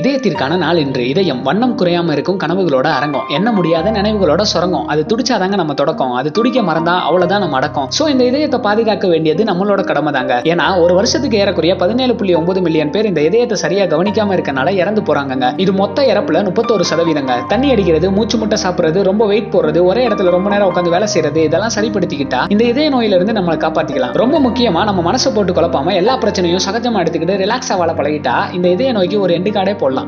இதயத்திற்கான நாள் இன்று. இதயம் வண்ணம் குறையாம இருக்கும் கனவுகளோட அரங்கம். என்ன முடியாத நினைவுகளோட சுரங்கம். அது துடிச்சாதாங்க நம்ம தொடக்கம். அது துடிக்க மறந்தா அவ்வளவுதான் நம்ம அடக்கம். சோ இந்த இதயத்தை பாதுகாக்க வேண்டியது நம்மளோட கடமை தாங்க ஏன்னா ஒரு வருஷத்துக்கு ஏறக்குறைய பதினேழு புள்ளி ஒன்பது மில்லியன் பேர் இந்த இதயத்தை சரியா கவனிக்காம இருக்கனால இறந்து போறாங்க இது மொத்த இறப்புல முப்பத்தோரு சதவீதங்க. தண்ணி அடிக்கிறது மூச்சு முட்டை சாப்பிடுறது ரொம்ப வெயிட் போடுறது ஒரே இடத்துல ரொம்ப நேரம் உட்காந்து வேலை செய்யறது இதெல்லாம் சரிப்படுத்திக்கிட்டா இந்த இதய நோயில இருந்து நம்மளை காப்பாத்திக்கலாம். ரொம்ப முக்கியமா நம்ம மனசை போட்டு குழப்பாம எல்லா பிரச்சனையும் சகஜமா எடுத்துக்கிட்டு ரிலாக்ஸா வாழ பழகிட்டா இந்த இதய நோய்க்கு ஒரு எண்டு கார்டே 啦。